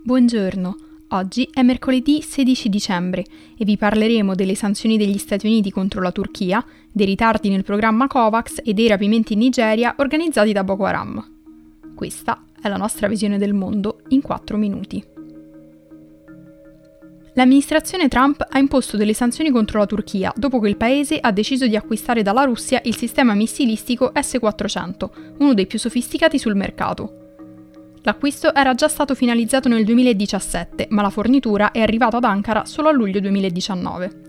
Buongiorno, oggi è mercoledì 16 dicembre e vi parleremo delle sanzioni degli Stati Uniti contro la Turchia, dei ritardi nel programma COVAX e dei rapimenti in Nigeria organizzati da Boko Haram. Questa è la nostra visione del mondo in 4 minuti. L'amministrazione Trump ha imposto delle sanzioni contro la Turchia dopo che il paese ha deciso di acquistare dalla Russia il sistema missilistico S-400, uno dei più sofisticati sul mercato. L'acquisto era già stato finalizzato nel 2017, ma la fornitura è arrivata ad Ankara solo a luglio 2019.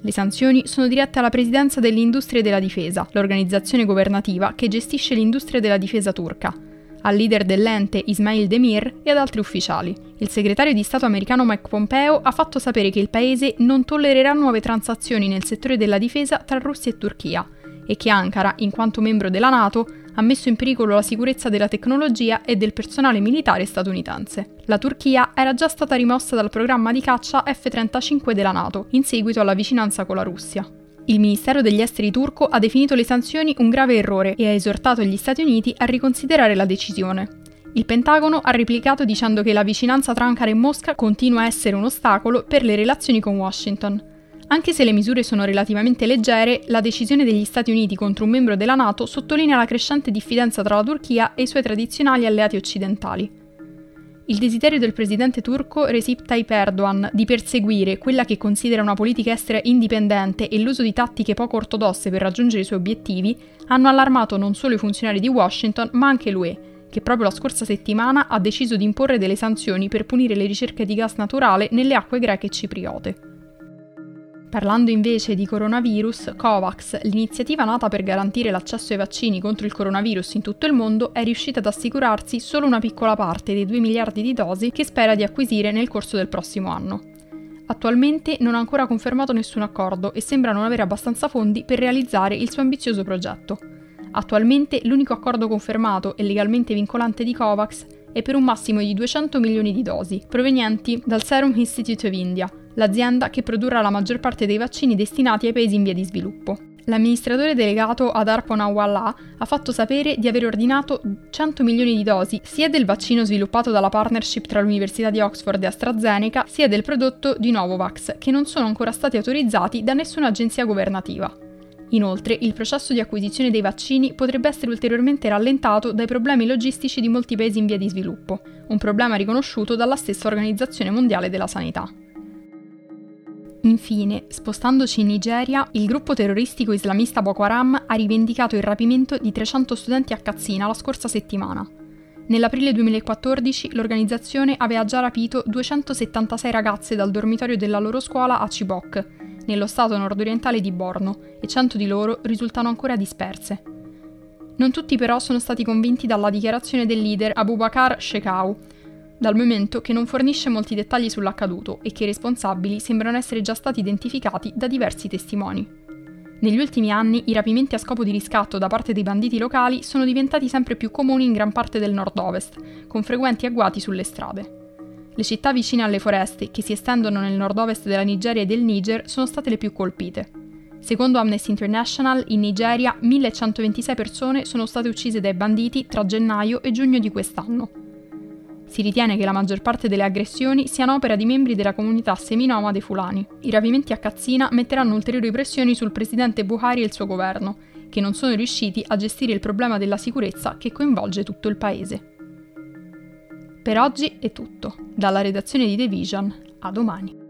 Le sanzioni sono dirette alla Presidenza delle Industrie della Difesa, l'organizzazione governativa che gestisce l'industria della difesa turca, al leader dell'ente Ismail Demir e ad altri ufficiali. Il segretario di Stato americano Mike Pompeo ha fatto sapere che il paese non tollererà nuove transazioni nel settore della difesa tra Russia e Turchia e che Ankara, in quanto membro della NATO, ha messo in pericolo la sicurezza della tecnologia e del personale militare statunitense. La Turchia era già stata rimossa dal programma di caccia F-35 della NATO, in seguito alla vicinanza con la Russia. Il Ministero degli Esteri turco ha definito le sanzioni un grave errore e ha esortato gli Stati Uniti a riconsiderare la decisione. Il Pentagono ha replicato dicendo che la vicinanza tra Ankara e Mosca continua a essere un ostacolo per le relazioni con Washington. Anche se le misure sono relativamente leggere, la decisione degli Stati Uniti contro un membro della Nato sottolinea la crescente diffidenza tra la Turchia e i suoi tradizionali alleati occidentali. Il desiderio del presidente turco Recep Tayyip Erdogan di perseguire quella che considera una politica estera indipendente e l'uso di tattiche poco ortodosse per raggiungere i suoi obiettivi hanno allarmato non solo i funzionari di Washington, ma anche l'UE, che proprio la scorsa settimana ha deciso di imporre delle sanzioni per punire le ricerche di gas naturale nelle acque greche e cipriote. Parlando invece di coronavirus, COVAX, l'iniziativa nata per garantire l'accesso ai vaccini contro il coronavirus in tutto il mondo, è riuscita ad assicurarsi solo una piccola parte dei 2 miliardi di dosi che spera di acquisire nel corso del prossimo anno. Attualmente non ha ancora confermato nessun accordo e sembra non avere abbastanza fondi per realizzare il suo ambizioso progetto. Attualmente l'unico accordo confermato e legalmente vincolante di COVAX è per un massimo di 200 milioni di dosi, provenienti dal Serum Institute of India, l'azienda che produrrà la maggior parte dei vaccini destinati ai paesi in via di sviluppo. L'amministratore delegato Adar Ponawala ha fatto sapere di aver ordinato 100 milioni di dosi sia del vaccino sviluppato dalla partnership tra l'Università di Oxford e AstraZeneca, sia del prodotto di Novavax, che non sono ancora stati autorizzati da nessuna agenzia governativa. Inoltre, il processo di acquisizione dei vaccini potrebbe essere ulteriormente rallentato dai problemi logistici di molti paesi in via di sviluppo, un problema riconosciuto dalla stessa Organizzazione Mondiale della Sanità. Infine, spostandoci in Nigeria, il gruppo terroristico islamista Boko Haram ha rivendicato il rapimento di 300 studenti a Katsina la scorsa settimana. Nell'aprile 2014 l'organizzazione aveva già rapito 276 ragazze dal dormitorio della loro scuola a Chibok, nello stato nordorientale di Borno, e 100 di loro risultano ancora disperse. Non tutti però sono stati convinti dalla dichiarazione del leader Abubakar Shekau, dal momento che non fornisce molti dettagli sull'accaduto e che i responsabili sembrano essere già stati identificati da diversi testimoni. Negli ultimi anni i rapimenti a scopo di riscatto da parte dei banditi locali sono diventati sempre più comuni in gran parte del nord-ovest, con frequenti agguati sulle strade. Le città vicine alle foreste, che si estendono nel nord-ovest della Nigeria e del Niger, sono state le più colpite. Secondo Amnesty International, in Nigeria 1126 persone sono state uccise dai banditi tra gennaio e giugno di quest'anno. Si ritiene che la maggior parte delle aggressioni siano opera di membri della comunità seminomade fulani. I rapimenti a Katsina metteranno ulteriori pressioni sul presidente Buhari e il suo governo, che non sono riusciti a gestire il problema della sicurezza che coinvolge tutto il paese. Per oggi è tutto. Dalla redazione di The Vision, a domani.